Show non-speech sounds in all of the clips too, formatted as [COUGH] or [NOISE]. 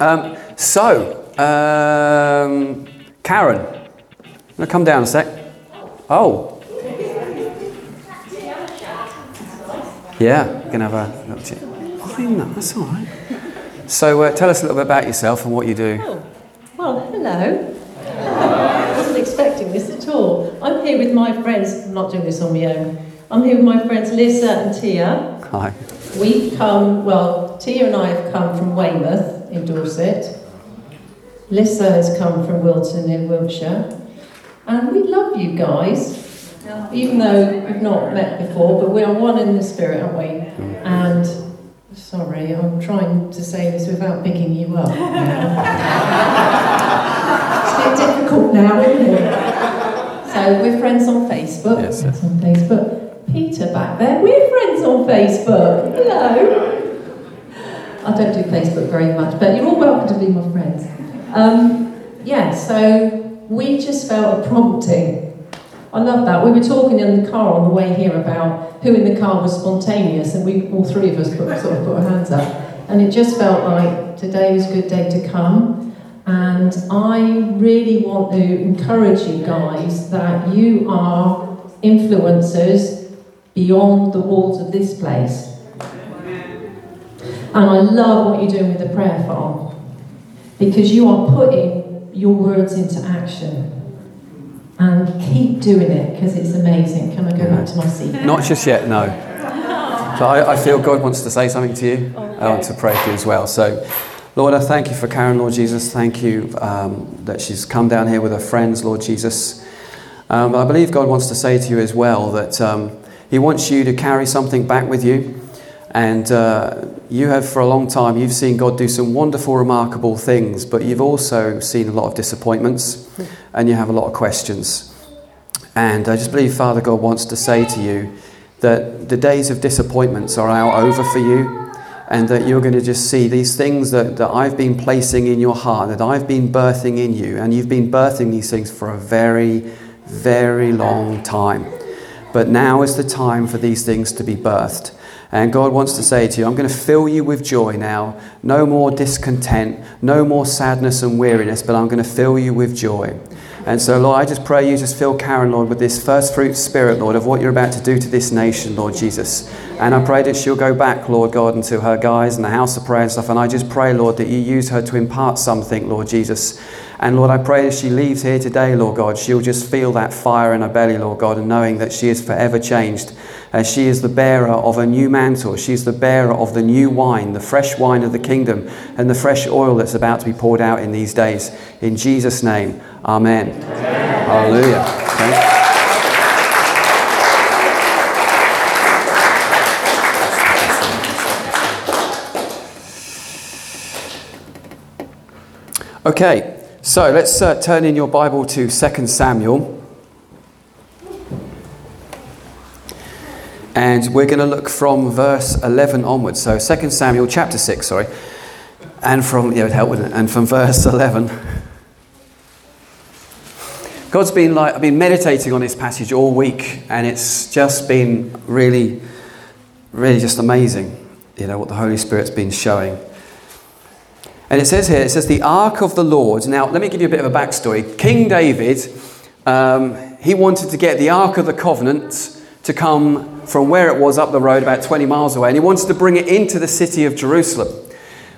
Um, so, um, Karen, I'm to come down a sec. Oh. Yeah, to have a little chat. Fine, that's all right. So, uh, tell us a little bit about yourself and what you do. Oh, well, hello. I [LAUGHS] wasn't expecting this at all. I'm here with my friends, I'm not doing this on my own. I'm here with my friends Lisa and Tia. Hi. We've come, well, Tia and I have come from Weymouth in Dorset. Lisa has come from Wilton in Wiltshire. And we love you guys, even though we've not met before, but we are one in the spirit, aren't we? And sorry, I'm trying to say this without picking you up. it's a bit difficult now, isn't it? So we're friends on Facebook. Yes, Friends on Facebook. Peter back there, we're friends on Facebook. Hello. I don't do Facebook very much, but you're all welcome to be my friends. Um, yeah, so we just felt a prompting. I love that. We were talking in the car on the way here about who in the car was spontaneous, and we all three of us put, sort of put our hands up. And it just felt like today was a good day to come. And I really want to encourage you guys that you are influencers beyond the walls of this place. And I love what you're doing with the prayer farm because you are putting your words into action. And keep doing it because it's amazing. Can I go back to my seat? Not just yet, no. So I, I feel God wants to say something to you. I want to pray for you as well. So, Lord, I thank you for Karen, Lord Jesus. Thank you um, that she's come down here with her friends, Lord Jesus. Um, I believe God wants to say to you as well that um, He wants you to carry something back with you. And uh, you have, for a long time, you've seen God do some wonderful, remarkable things, but you've also seen a lot of disappointments and you have a lot of questions. And I just believe Father God wants to say to you that the days of disappointments are now over for you and that you're going to just see these things that, that I've been placing in your heart, that I've been birthing in you, and you've been birthing these things for a very, very long time. But now is the time for these things to be birthed. And God wants to say to you, I'm going to fill you with joy now. No more discontent, no more sadness and weariness, but I'm going to fill you with joy. And so, Lord, I just pray you just fill Karen, Lord, with this first fruit spirit, Lord, of what you're about to do to this nation, Lord Jesus. And I pray that she'll go back, Lord God, into her guys and the house of prayer and stuff. And I just pray, Lord, that you use her to impart something, Lord Jesus. And Lord, I pray as she leaves here today, Lord God, she'll just feel that fire in her belly, Lord God, and knowing that she is forever changed. As she is the bearer of a new mantle. She's the bearer of the new wine, the fresh wine of the kingdom, and the fresh oil that's about to be poured out in these days. In Jesus' name, amen. amen. Hallelujah. Okay. Okay, so let's uh, turn in your Bible to 2 Samuel. And we're going to look from verse 11 onwards. So 2 Samuel chapter 6, sorry. And from, yeah, it would help, wouldn't it? And from verse [LAUGHS] 11. God's been like, I've been meditating on this passage all week, and it's just been really, really just amazing, you know, what the Holy Spirit's been showing. And it says here, it says, the ark of the Lord. Now, let me give you a bit of a backstory. King David, um, he wanted to get the ark of the covenant to come from where it was up the road, about 20 miles away, and he wanted to bring it into the city of Jerusalem.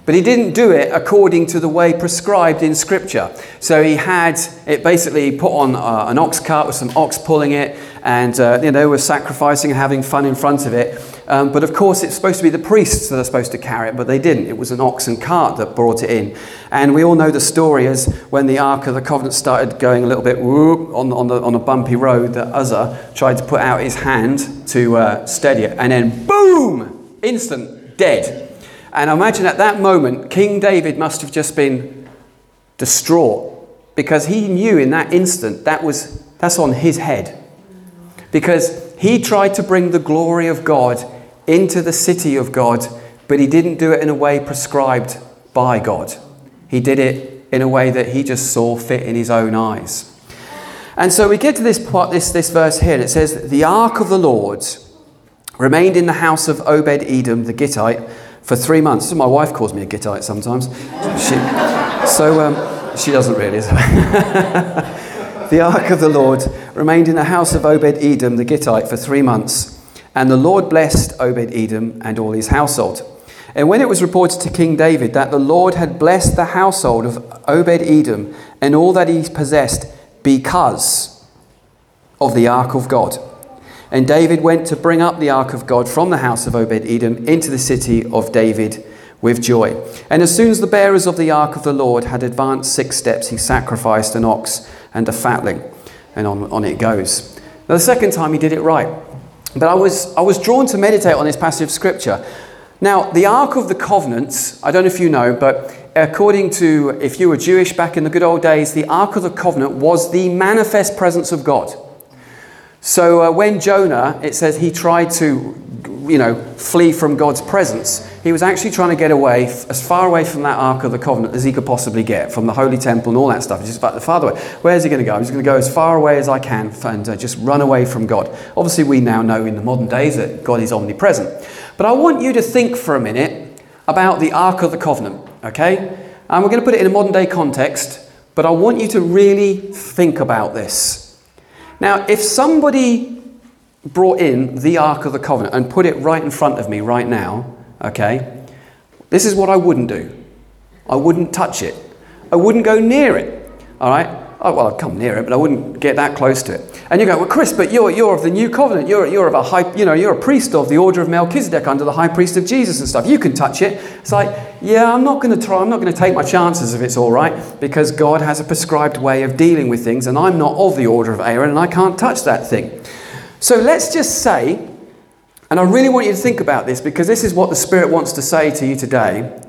But he didn't do it according to the way prescribed in Scripture. So he had it basically put on uh, an ox cart with some ox pulling it, and uh, you know, were sacrificing and having fun in front of it. Um, but of course, it's supposed to be the priests that are supposed to carry it, but they didn't. It was an oxen cart that brought it in. And we all know the story as when the Ark of the Covenant started going a little bit whoop, on, on, the, on a bumpy road, that Uzzah tried to put out his hand to uh, steady it, and then boom, instant, dead. And I imagine at that moment, King David must have just been distraught because he knew in that instant that was that's on his head. Because he tried to bring the glory of God into the city of God, but he didn't do it in a way prescribed by God. He did it in a way that he just saw fit in his own eyes. And so we get to this part, this, this verse here, and it says, The ark of the Lord remained in the house of Obed Edom the Gittite for three months. My wife calls me a Gittite sometimes. She, so um, she doesn't really. [LAUGHS] the ark of the Lord remained in the house of Obed Edom the Gittite for three months, and the Lord blessed Obed Edom and all his household. And when it was reported to King David that the Lord had blessed the household of Obed Edom and all that he possessed because of the ark of God. And David went to bring up the ark of God from the house of Obed Edom into the city of David with joy. And as soon as the bearers of the ark of the Lord had advanced six steps, he sacrificed an ox and a fatling. And on, on it goes. Now, the second time he did it right. But I was, I was drawn to meditate on this passage of scripture. Now, the Ark of the Covenant, I don't know if you know, but according to, if you were Jewish back in the good old days, the Ark of the Covenant was the manifest presence of God. So uh, when Jonah, it says he tried to, you know, flee from God's presence, he was actually trying to get away, as far away from that Ark of the Covenant as he could possibly get, from the Holy Temple and all that stuff. Just about the farther away. Where's he going to go? He's going to go as far away as I can and uh, just run away from God. Obviously, we now know in the modern days that God is omnipresent. But I want you to think for a minute about the Ark of the Covenant, okay? And we're going to put it in a modern day context, but I want you to really think about this. Now, if somebody brought in the Ark of the Covenant and put it right in front of me right now, okay, this is what I wouldn't do. I wouldn't touch it. I wouldn't go near it. All right? Oh, well, I'd come near it, but I wouldn't get that close to it. And you go, well, Chris, but you're, you're of the new covenant. You're, you're of a high, you know, you're a priest of the order of Melchizedek under the high priest of Jesus and stuff. You can touch it. It's like, yeah, I'm not going to try. I'm not going to take my chances if it's all right because God has a prescribed way of dealing with things, and I'm not of the order of Aaron, and I can't touch that thing. So let's just say, and I really want you to think about this because this is what the Spirit wants to say to you today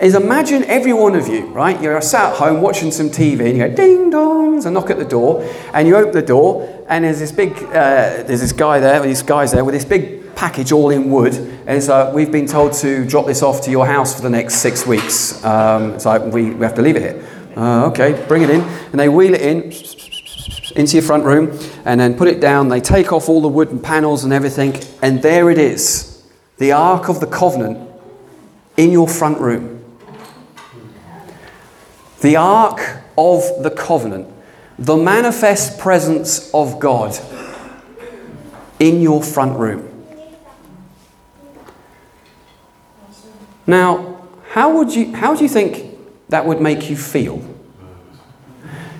is imagine every one of you, right? You're sat at home watching some TV and you go ding dongs and knock at the door and you open the door and there's this big, uh, there's this guy there, these guys there with this big package all in wood and it's like, we've been told to drop this off to your house for the next six weeks. Um, so we, we have to leave it here. Uh, okay, bring it in and they wheel it in into your front room and then put it down. They take off all the wooden panels and everything and there it is, the Ark of the Covenant in your front room the Ark of the Covenant, the manifest presence of God in your front room. Now, how, would you, how do you think that would make you feel?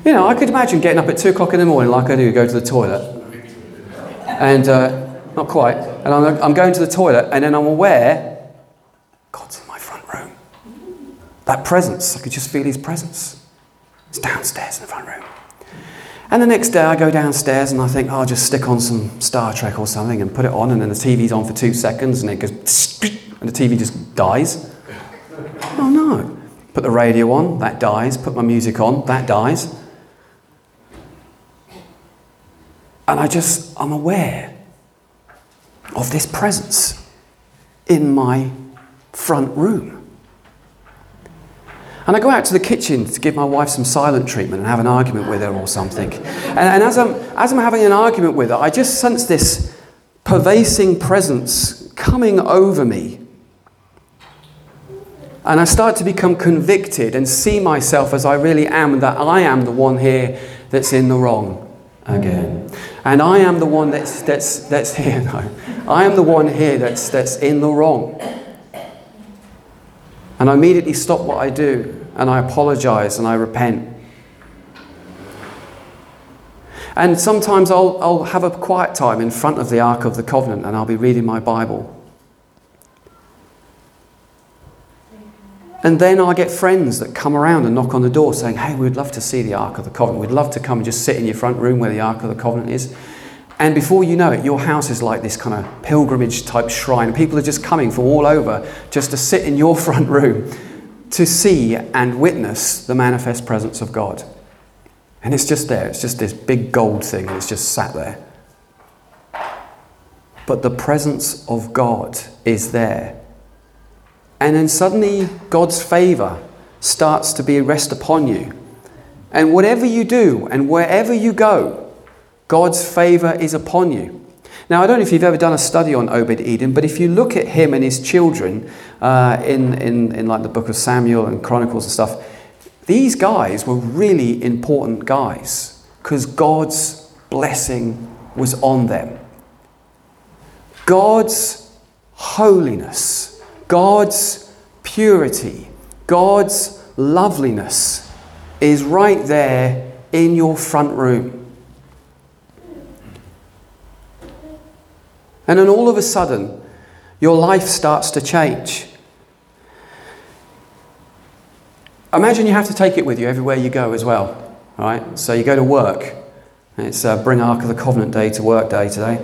You know, I could imagine getting up at 2 o'clock in the morning, like I do, go to the toilet. And, uh, not quite. And I'm, I'm going to the toilet, and then I'm aware God's that presence, I could just feel his presence. It's downstairs in the front room. And the next day I go downstairs and I think, oh, I'll just stick on some Star Trek or something and put it on, and then the TV's on for two seconds and it goes, [LAUGHS] and the TV just dies. [LAUGHS] Oh no. Put the radio on, that dies. Put my music on, that dies. And I just, I'm aware of this presence in my front room. And I go out to the kitchen to give my wife some silent treatment and have an argument with her or something. And, and as, I'm, as I'm having an argument with her, I just sense this pervasive presence coming over me. And I start to become convicted and see myself as I really am, that I am the one here that's in the wrong again. And I am the one that's, that's, that's here, [LAUGHS] no. I am the one here that's, that's in the wrong. And I immediately stop what I do and I apologize and I repent. And sometimes I'll, I'll have a quiet time in front of the Ark of the Covenant and I'll be reading my Bible. And then I get friends that come around and knock on the door saying, Hey, we'd love to see the Ark of the Covenant. We'd love to come and just sit in your front room where the Ark of the Covenant is. And before you know it, your house is like this kind of pilgrimage type shrine. People are just coming from all over just to sit in your [LAUGHS] front room to see and witness the manifest presence of God. And it's just there, it's just this big gold thing, and it's just sat there. But the presence of God is there. And then suddenly God's favor starts to be rest upon you. And whatever you do and wherever you go, God's favor is upon you. Now, I don't know if you've ever done a study on Obed Edom, but if you look at him and his children uh, in, in, in like the book of Samuel and Chronicles and stuff, these guys were really important guys because God's blessing was on them. God's holiness, God's purity, God's loveliness is right there in your front room. And then all of a sudden, your life starts to change. Imagine you have to take it with you everywhere you go as well, right? So you go to work. It's uh, Bring Ark of the Covenant Day to work day today.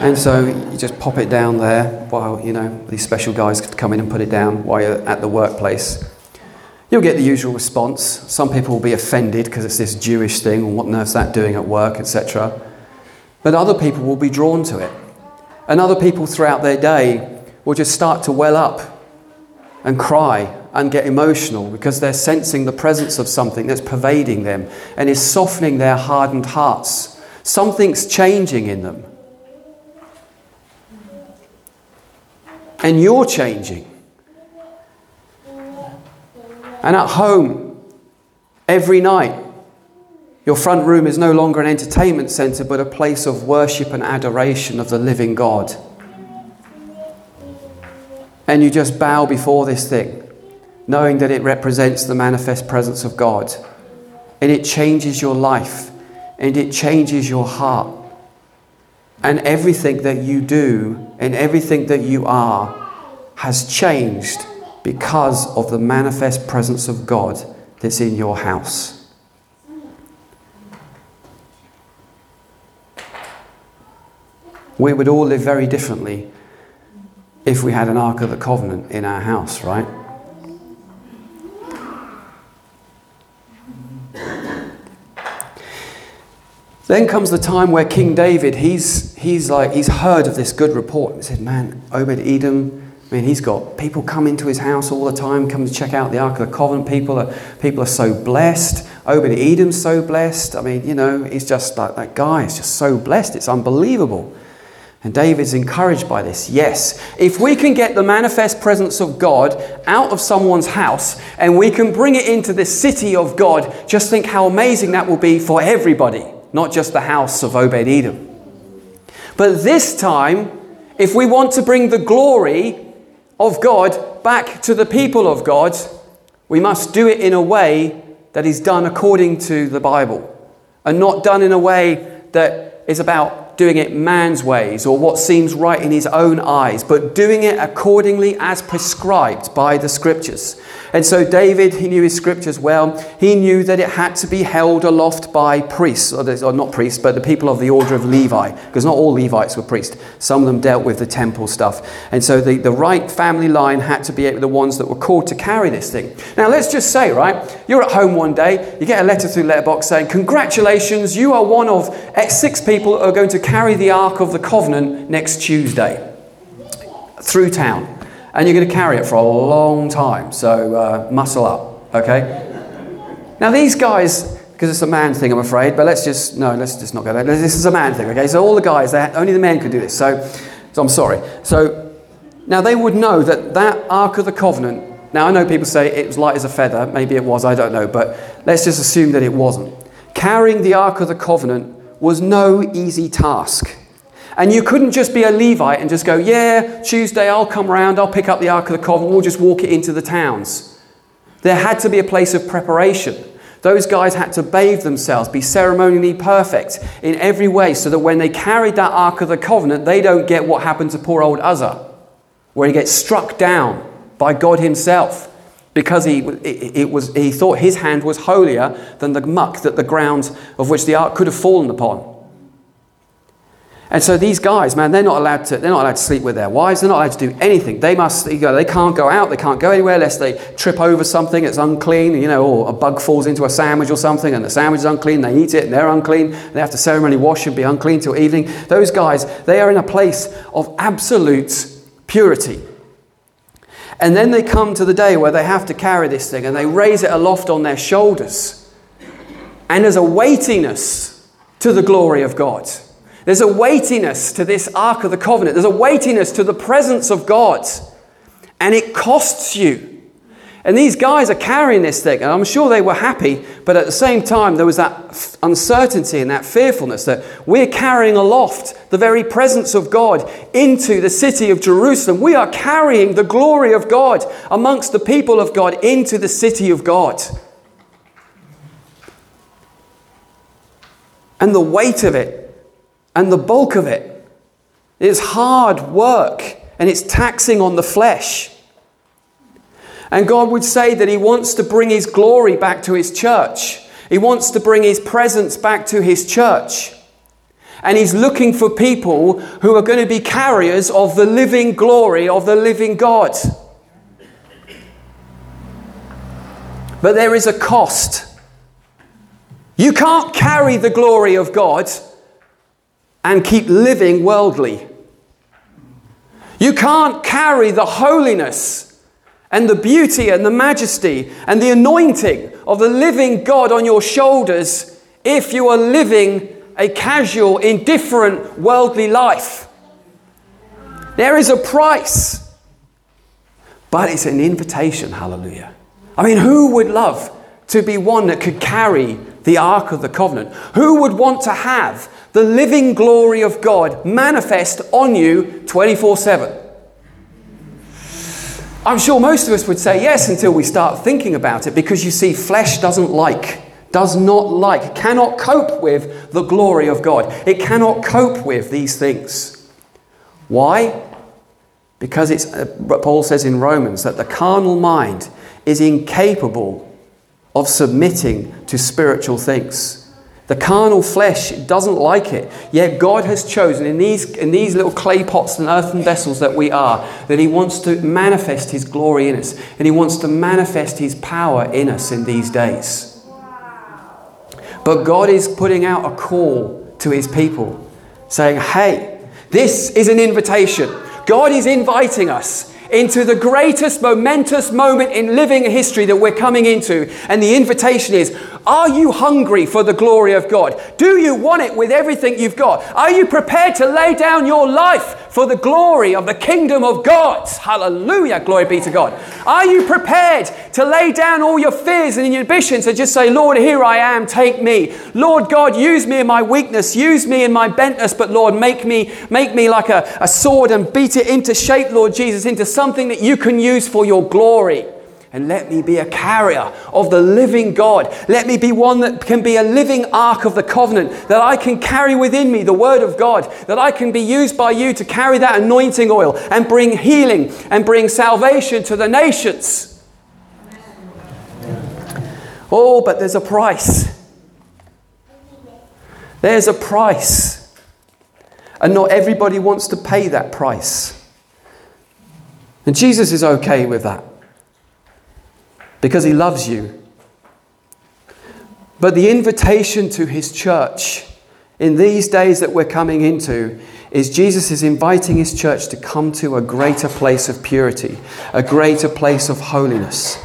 And so you just pop it down there while, you know, these special guys come in and put it down while you're at the workplace. You'll get the usual response. Some people will be offended because it's this Jewish thing, and what on earth's that doing at work, etc. But other people will be drawn to it. And other people throughout their day will just start to well up and cry and get emotional because they're sensing the presence of something that's pervading them and is softening their hardened hearts. Something's changing in them. And you're changing. And at home, every night, your front room is no longer an entertainment centre, but a place of worship and adoration of the living God. And you just bow before this thing, knowing that it represents the manifest presence of God. And it changes your life, and it changes your heart. And everything that you do and everything that you are has changed because of the manifest presence of God that's in your house. We would all live very differently if we had an Ark of the Covenant in our house, right? Then comes the time where King David, he's, he's like, he's heard of this good report. He said, man, Obed Edom, I mean, he's got people come into his house all the time, come to check out the Ark of the Covenant. People are, people are so blessed. Obed Edom's so blessed. I mean, you know, he's just like, that guy is just so blessed. It's unbelievable. And David's encouraged by this. Yes, if we can get the manifest presence of God out of someone's house and we can bring it into the city of God, just think how amazing that will be for everybody, not just the house of Obed Edom. But this time, if we want to bring the glory of God back to the people of God, we must do it in a way that is done according to the Bible and not done in a way that is about doing it man's ways or what seems right in his own eyes, but doing it accordingly as prescribed by the scriptures. And so David, he knew his scriptures well. He knew that it had to be held aloft by priests, or, or not priests, but the people of the order of Levi, because not all Levites were priests. Some of them dealt with the temple stuff. And so the, the right family line had to be the ones that were called to carry this thing. Now, let's just say, right, you're at home one day, you get a letter through letterbox saying, Congratulations, you are one of six people are going to carry the Ark of the Covenant next Tuesday through town and you're going to carry it for a long time. So uh, muscle up, okay? Now, these guys, because it's a man thing, I'm afraid, but let's just, no, let's just not go there. This is a man thing, okay? So all the guys, only the men could do this. So, so I'm sorry. So now they would know that that Ark of the Covenant, now I know people say it was light as a feather, maybe it was, I don't know, but let's just assume that it wasn't. Carrying the Ark of the Covenant was no easy task. And you couldn't just be a Levite and just go, yeah, Tuesday I'll come around, I'll pick up the Ark of the Covenant, we'll just walk it into the towns. There had to be a place of preparation. Those guys had to bathe themselves, be ceremonially perfect in every way, so that when they carried that Ark of the Covenant, they don't get what happened to poor old Uzzah, where he gets struck down by God Himself because he, it, was, he thought his hand was holier than the muck that the ground of which the ark could have fallen upon. And so these guys, man, they're not allowed to, they're not allowed to sleep with their wives. They're not allowed to do anything. They must, you know, they can't go out. They can't go anywhere unless they trip over something that's unclean, you know, or a bug falls into a sandwich or something and the sandwich is unclean. They eat it and they're unclean. They have to ceremonially wash and be unclean till evening. Those guys, they are in a place of absolute purity. And then they come to the day where they have to carry this thing and they raise it aloft on their shoulders. And there's a weightiness to the glory of God. There's a weightiness to this Ark of the Covenant. There's a weightiness to the presence of God. And it costs you. And these guys are carrying this thing, and I'm sure they were happy, but at the same time, there was that uncertainty and that fearfulness that we're carrying aloft the very presence of God into the city of Jerusalem. We are carrying the glory of God amongst the people of God into the city of God. And the weight of it and the bulk of it is hard work and it's taxing on the flesh. And God would say that He wants to bring His glory back to His church. He wants to bring His presence back to His church. And He's looking for people who are going to be carriers of the living glory of the living God. But there is a cost. You can't carry the glory of God and keep living worldly. You can't carry the holiness and the beauty and the majesty and the anointing of the living God on your shoulders if you are living a casual, indifferent, worldly life. There is a price, but it's an invitation, hallelujah. I mean, who would love to be one that could carry the Ark of the Covenant? Who would want to have the living glory of God manifest on you 24 7? I'm sure most of us would say yes until we start thinking about it because you see, flesh doesn't like, does not like, cannot cope with the glory of God. It cannot cope with these things. Why? Because it's, uh, Paul says in Romans, that the carnal mind is incapable of submitting to spiritual things. The carnal flesh doesn't like it. Yet God has chosen in these, in these little clay pots and earthen vessels that we are, that He wants to manifest His glory in us. And He wants to manifest His power in us in these days. But God is putting out a call to His people, saying, Hey, this is an invitation. God is inviting us into the greatest momentous moment in living history that we're coming into. And the invitation is Are you hungry for the glory of God? Do you want it with everything you've got? Are you prepared to lay down your life for the glory of the kingdom of God? Hallelujah. Glory be to God. Are you prepared to lay down all your fears and your ambitions and just say, Lord, here I am, take me. Lord God, use me in my weakness, use me in my bentness, but Lord, make me, make me like a, a sword and beat it into shape, Lord Jesus, into something that you can use for your glory. And let me be a carrier of the living God. Let me be one that can be a living ark of the covenant, that I can carry within me the word of God, that I can be used by you to carry that anointing oil and bring healing and bring salvation to the nations. Oh, but there's a price. There's a price. And not everybody wants to pay that price. And Jesus is okay with that because he loves you. But the invitation to his church in these days that we're coming into is Jesus is inviting his church to come to a greater place of purity, a greater place of holiness.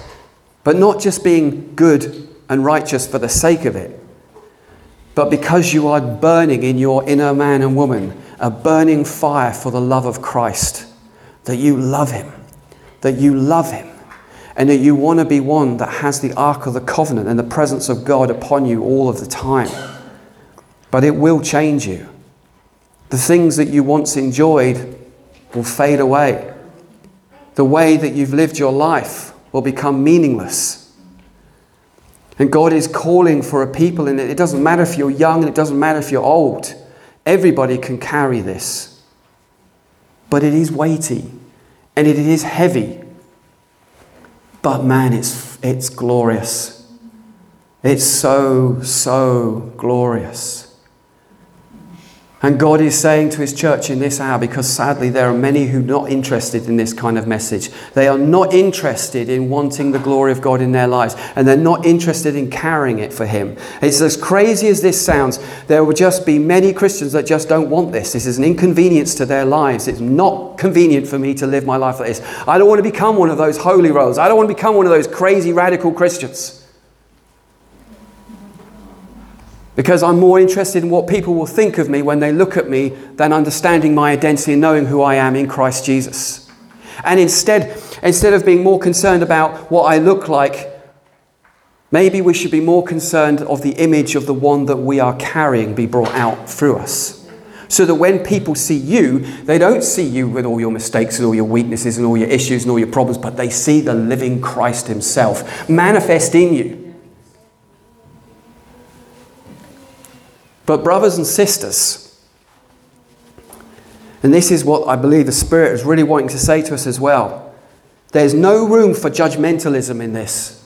But not just being good and righteous for the sake of it, but because you are burning in your inner man and woman a burning fire for the love of Christ that you love Him, that you love Him, and that you want to be one that has the Ark of the Covenant and the presence of God upon you all of the time. But it will change you. The things that you once enjoyed will fade away. The way that you've lived your life will become meaningless. And God is calling for a people, and it doesn't matter if you're young and it doesn't matter if you're old. Everybody can carry this. But it is weighty and it is heavy. But man, it's, it's glorious. It's so, so glorious. And God is saying to His church in this hour, because sadly there are many who are not interested in this kind of message. They are not interested in wanting the glory of God in their lives, and they're not interested in carrying it for Him. It's as crazy as this sounds, there will just be many Christians that just don't want this. This is an inconvenience to their lives. It's not convenient for me to live my life like this. I don't want to become one of those holy rolls. I don't want to become one of those crazy radical Christians. Because I'm more interested in what people will think of me when they look at me than understanding my identity and knowing who I am in Christ Jesus. And instead, instead of being more concerned about what I look like, maybe we should be more concerned of the image of the one that we are carrying be brought out through us. So that when people see you, they don't see you with all your mistakes and all your weaknesses and all your issues and all your problems, but they see the living Christ Himself manifest in you. But, brothers and sisters, and this is what I believe the Spirit is really wanting to say to us as well there's no room for judgmentalism in this.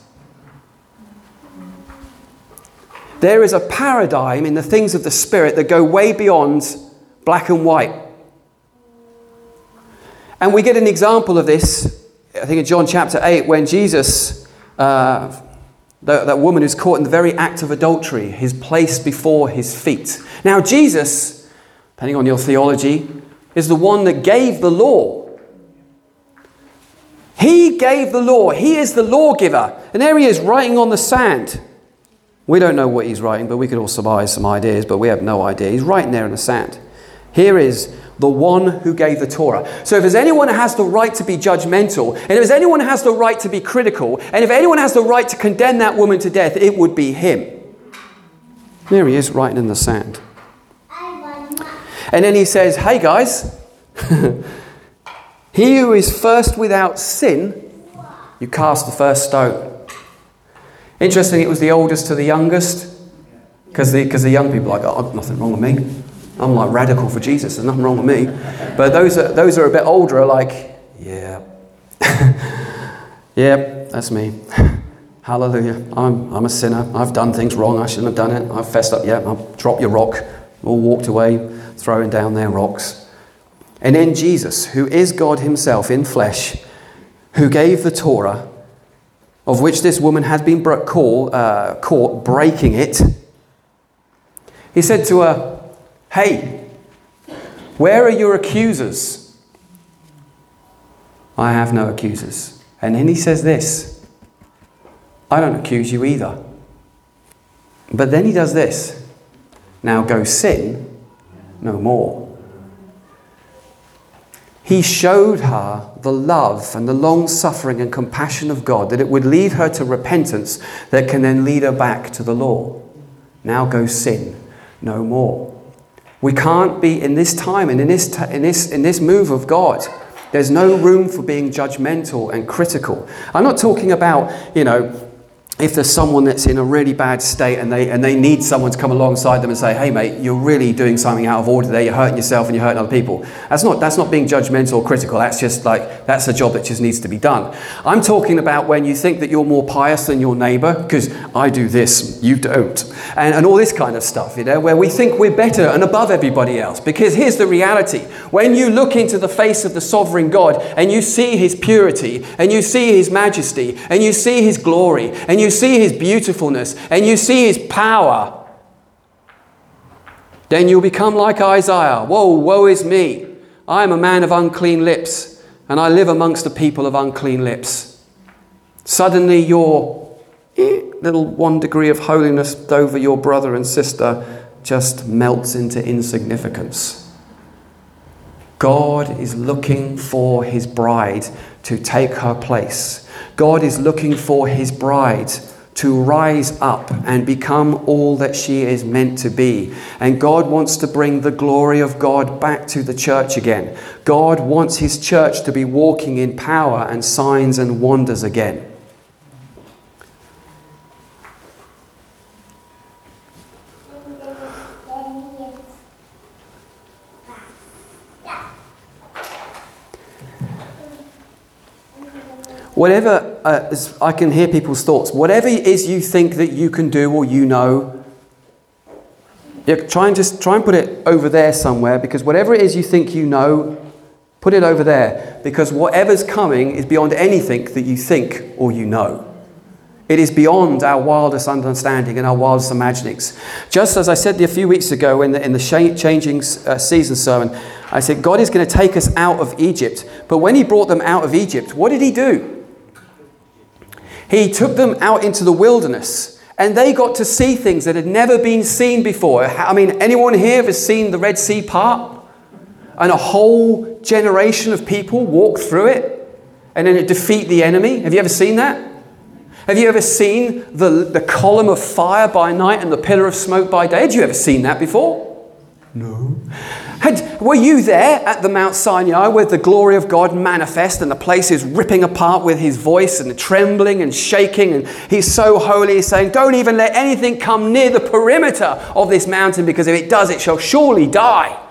There is a paradigm in the things of the Spirit that go way beyond black and white. And we get an example of this, I think in John chapter 8, when Jesus uh, that, that woman who's caught in the very act of adultery is placed before his feet. Now, Jesus, depending on your theology, is the one that gave the law. He gave the law. He is the lawgiver. And there he is writing on the sand. We don't know what he's writing, but we could all surmise some ideas, but we have no idea. He's writing there in the sand. Here is the one who gave the Torah. So if there's anyone who has the right to be judgmental, and if there's anyone who has the right to be critical, and if anyone has the right to condemn that woman to death, it would be him. There he is writing in the sand. And then he says, Hey guys, [LAUGHS] he who is first without sin, you cast the first stone. Interesting, it was the oldest to the youngest, because the, cause the young people are like, oh, nothing wrong with me. I'm like radical for Jesus. There's nothing wrong with me. But those are, those are a bit older are like, yeah, [LAUGHS] yeah, that's me. [LAUGHS] Hallelujah. I'm, I'm a sinner. I've done things wrong. I shouldn't have done it. I've fessed up. Yeah, I'll drop your rock. All walked away, throwing down their rocks. And then Jesus, who is God Himself in flesh, who gave the Torah, of which this woman had been uh, caught breaking it, he said to her, Hey, where are your accusers? I have no accusers. And then he says this I don't accuse you either. But then he does this now go sin no more. He showed her the love and the long suffering and compassion of God, that it would lead her to repentance that can then lead her back to the law. Now go sin no more. We can't be in this time and in this, in this, in this move of God. There's no room for being judgmental and critical. I'm not talking about, you know, if there's someone that's in a really bad state and they, and they need someone to come alongside them and say, hey, mate, you're really doing something out of order there, you're hurting yourself and you're hurting other people. That's not, that's not being judgmental or critical. That's just like, that's a job that just needs to be done. I'm talking about when you think that you're more pious than your neighbor, because I do this, you don't, and, and all this kind of stuff, you know, where we think we're better and above everybody else. Because here's the reality when you look into the face of the sovereign God and you see his purity and you see his majesty and you see his glory and you you see his beautifulness and you see his power, then you'll become like Isaiah. Whoa, woe is me. I am a man of unclean lips, and I live amongst the people of unclean lips. Suddenly, your eh, little one degree of holiness over your brother and sister just melts into insignificance. God is looking for his bride to take her place. God is looking for his bride to rise up and become all that she is meant to be. And God wants to bring the glory of God back to the church again. God wants his church to be walking in power and signs and wonders again. Whatever, uh, I can hear people's thoughts, whatever it is you think that you can do or you know, yeah, try and just try and put it over there somewhere because whatever it is you think you know, put it over there because whatever's coming is beyond anything that you think or you know. It is beyond our wildest understanding and our wildest imaginings. Just as I said a few weeks ago in the, in the changing uh, season sermon, I said, God is going to take us out of Egypt. But when He brought them out of Egypt, what did He do? He took them out into the wilderness And they got to see things that had never been seen before. I mean, anyone here has seen the Red Sea part? And a whole generation of people walk through it and then it defeat the enemy. Have you ever seen that? Have you ever seen the, the column of fire by night and the pillar of smoke by day? Had you ever seen that before? No. Had, were you there at the Mount Sinai where the glory of God manifest and the place is ripping apart with his voice and trembling and shaking and he's so holy he's saying, Don't even let anything come near the perimeter of this mountain because if it does, it shall surely die.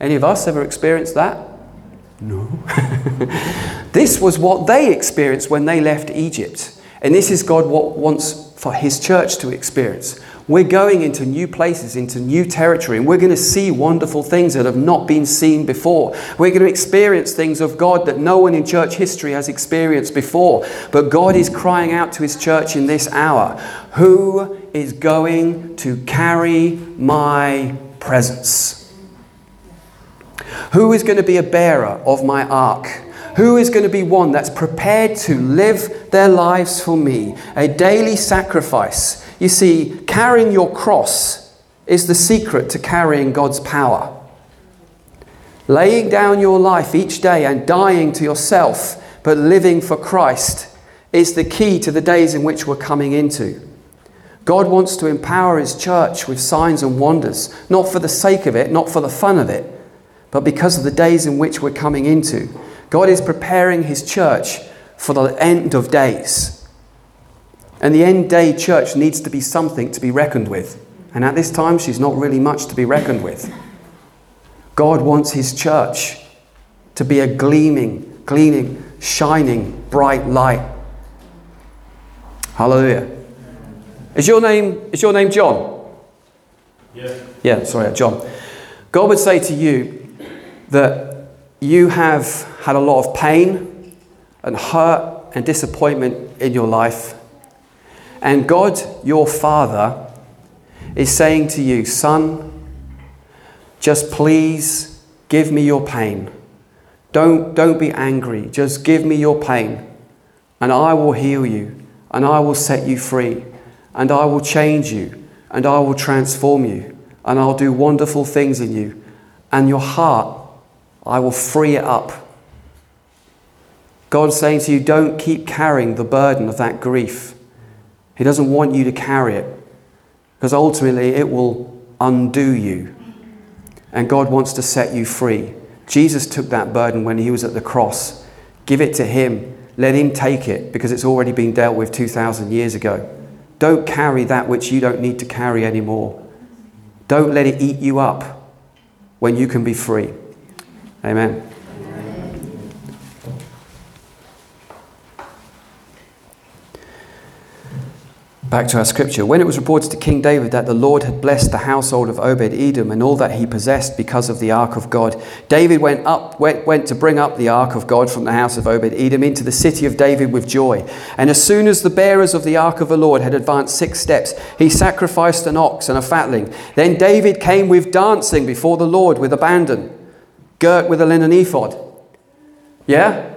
Any of us ever experienced that? No. [LAUGHS] this was what they experienced when they left Egypt. And this is God what wants for his church to experience. We're going into new places, into new territory, and we're going to see wonderful things that have not been seen before. We're going to experience things of God that no one in church history has experienced before. But God is crying out to his church in this hour Who is going to carry my presence? Who is going to be a bearer of my ark? Who is going to be one that's prepared to live their lives for me? A daily sacrifice. You see, carrying your cross is the secret to carrying God's power. Laying down your life each day and dying to yourself, but living for Christ, is the key to the days in which we're coming into. God wants to empower His church with signs and wonders, not for the sake of it, not for the fun of it, but because of the days in which we're coming into. God is preparing his church for the end of days. And the end day church needs to be something to be reckoned with. And at this time, she's not really much to be reckoned with. God wants his church to be a gleaming, gleaming, shining, bright light. Hallelujah. Is your name, is your name John? Yeah. Yeah, sorry, John. God would say to you that you have had a lot of pain and hurt and disappointment in your life. And God, your Father, is saying to you, Son, just please give me your pain. Don't, don't be angry. Just give me your pain, and I will heal you, and I will set you free, and I will change you, and I will transform you, and I'll do wonderful things in you. And your heart I will free it up. God's saying to you, don't keep carrying the burden of that grief. He doesn't want you to carry it because ultimately it will undo you. And God wants to set you free. Jesus took that burden when he was at the cross. Give it to him. Let him take it because it's already been dealt with 2,000 years ago. Don't carry that which you don't need to carry anymore. Don't let it eat you up when you can be free. Amen. Back to our scripture. When it was reported to King David that the Lord had blessed the household of Obed Edom and all that he possessed because of the ark of God, David went up went, went to bring up the ark of God from the house of Obed Edom into the city of David with joy. And as soon as the bearers of the ark of the Lord had advanced six steps, he sacrificed an ox and a fatling. Then David came with dancing before the Lord with abandon girt with a linen ephod. Yeah?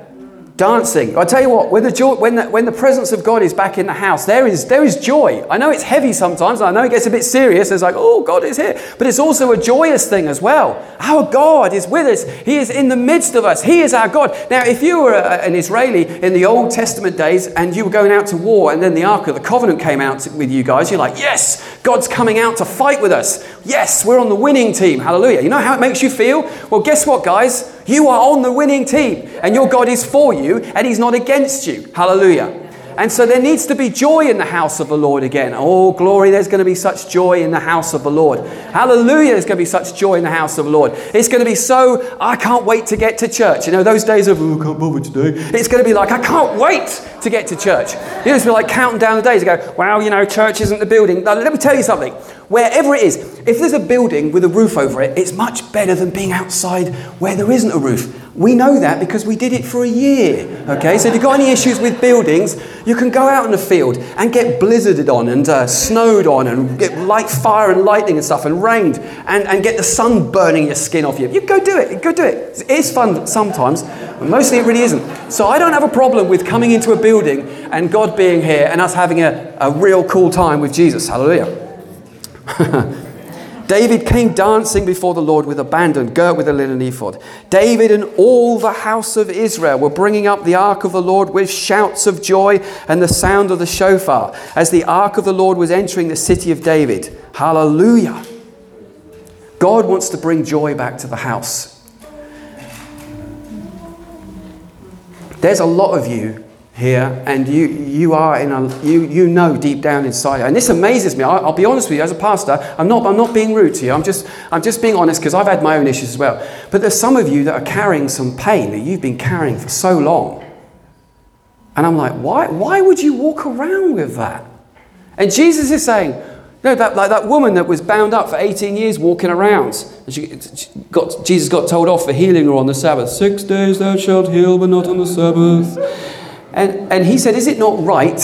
Dancing. I tell you what, when the, joy, when, the, when the presence of God is back in the house, there is, there is joy. I know it's heavy sometimes. I know it gets a bit serious. It's like, oh, God is here. But it's also a joyous thing as well. Our God is with us. He is in the midst of us. He is our God. Now, if you were a, an Israeli in the Old Testament days and you were going out to war and then the Ark of the Covenant came out with you guys, you're like, yes, God's coming out to fight with us. Yes, we're on the winning team. Hallelujah. You know how it makes you feel? Well, guess what, guys? You are on the winning team, and your God is for you, and He's not against you. Hallelujah. And so there needs to be joy in the house of the Lord again. Oh, glory, there's going to be such joy in the house of the Lord. Hallelujah, there's going to be such joy in the house of the Lord. It's going to be so, I can't wait to get to church. You know, those days of, oh, I can't bother today. It's going to be like, I can't wait to get to church. You know, it's be like counting down the days. You go, wow, you know, church isn't the building. Now, let me tell you something. Wherever it is, if there's a building with a roof over it, it's much better than being outside where there isn't a roof. We know that because we did it for a year. Okay, so if you've got any issues with buildings, you can go out in the field and get blizzarded on and uh, snowed on and get light fire and lightning and stuff and rained and, and get the sun burning your skin off you. You go do it. Go do it. It is fun sometimes, but mostly it really isn't. So I don't have a problem with coming into a building and God being here and us having a, a real cool time with Jesus. Hallelujah. [LAUGHS] David came dancing before the Lord with abandon, girt with a linen ephod. David and all the house of Israel were bringing up the ark of the Lord with shouts of joy and the sound of the shofar as the ark of the Lord was entering the city of David. Hallelujah. God wants to bring joy back to the house. There's a lot of you here, and you, you are in a, you, you know deep down inside, and this amazes me. I'll, I'll be honest with you, as a pastor, I'm not, I'm not being rude to you. I'm just, I'm just being honest because I've had my own issues as well. But there's some of you that are carrying some pain that you've been carrying for so long. And I'm like, why, why would you walk around with that? And Jesus is saying, no, that, like that woman that was bound up for 18 years walking around. She, she got, Jesus got told off for healing her on the Sabbath. Six days thou shalt heal, but not on the Sabbath. And, and he said, Is it not right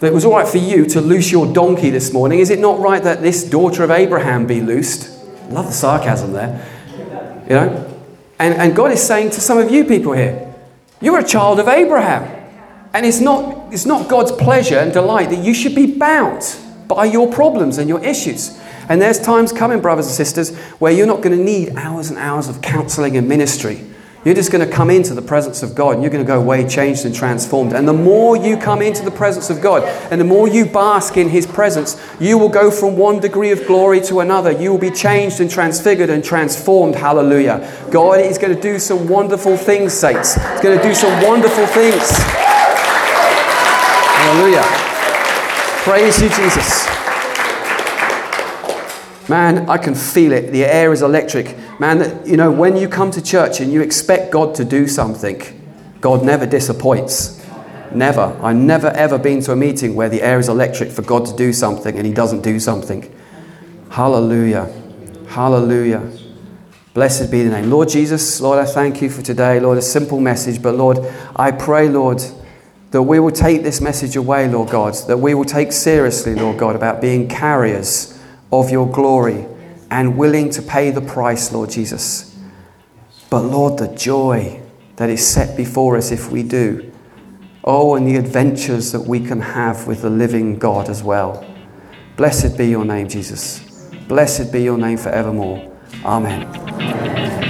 that it was all right for you to loose your donkey this morning? Is it not right that this daughter of Abraham be loosed? Love the sarcasm there. You know? And, and God is saying to some of you people here, You're a child of Abraham. And it's not, it's not God's pleasure and delight that you should be bound by your problems and your issues. And there's times coming, brothers and sisters, where you're not going to need hours and hours of counseling and ministry. You're just going to come into the presence of God and you're going to go away changed and transformed. And the more you come into the presence of God and the more you bask in His presence, you will go from one degree of glory to another. You will be changed and transfigured and transformed. Hallelujah. God is going to do some wonderful things, saints. He's going to do some wonderful things. Hallelujah. Praise you, Jesus. Man, I can feel it. The air is electric. Man, you know, when you come to church and you expect God to do something, God never disappoints. Never. I've never ever been to a meeting where the air is electric for God to do something and He doesn't do something. Hallelujah. Hallelujah. Blessed be the name. Lord Jesus, Lord, I thank you for today. Lord, a simple message, but Lord, I pray, Lord, that we will take this message away, Lord God, that we will take seriously, Lord God, about being carriers of your glory and willing to pay the price, Lord Jesus. But Lord, the joy that is set before us if we do. Oh, and the adventures that we can have with the living God as well. Blessed be your name, Jesus. Blessed be your name forevermore. Amen.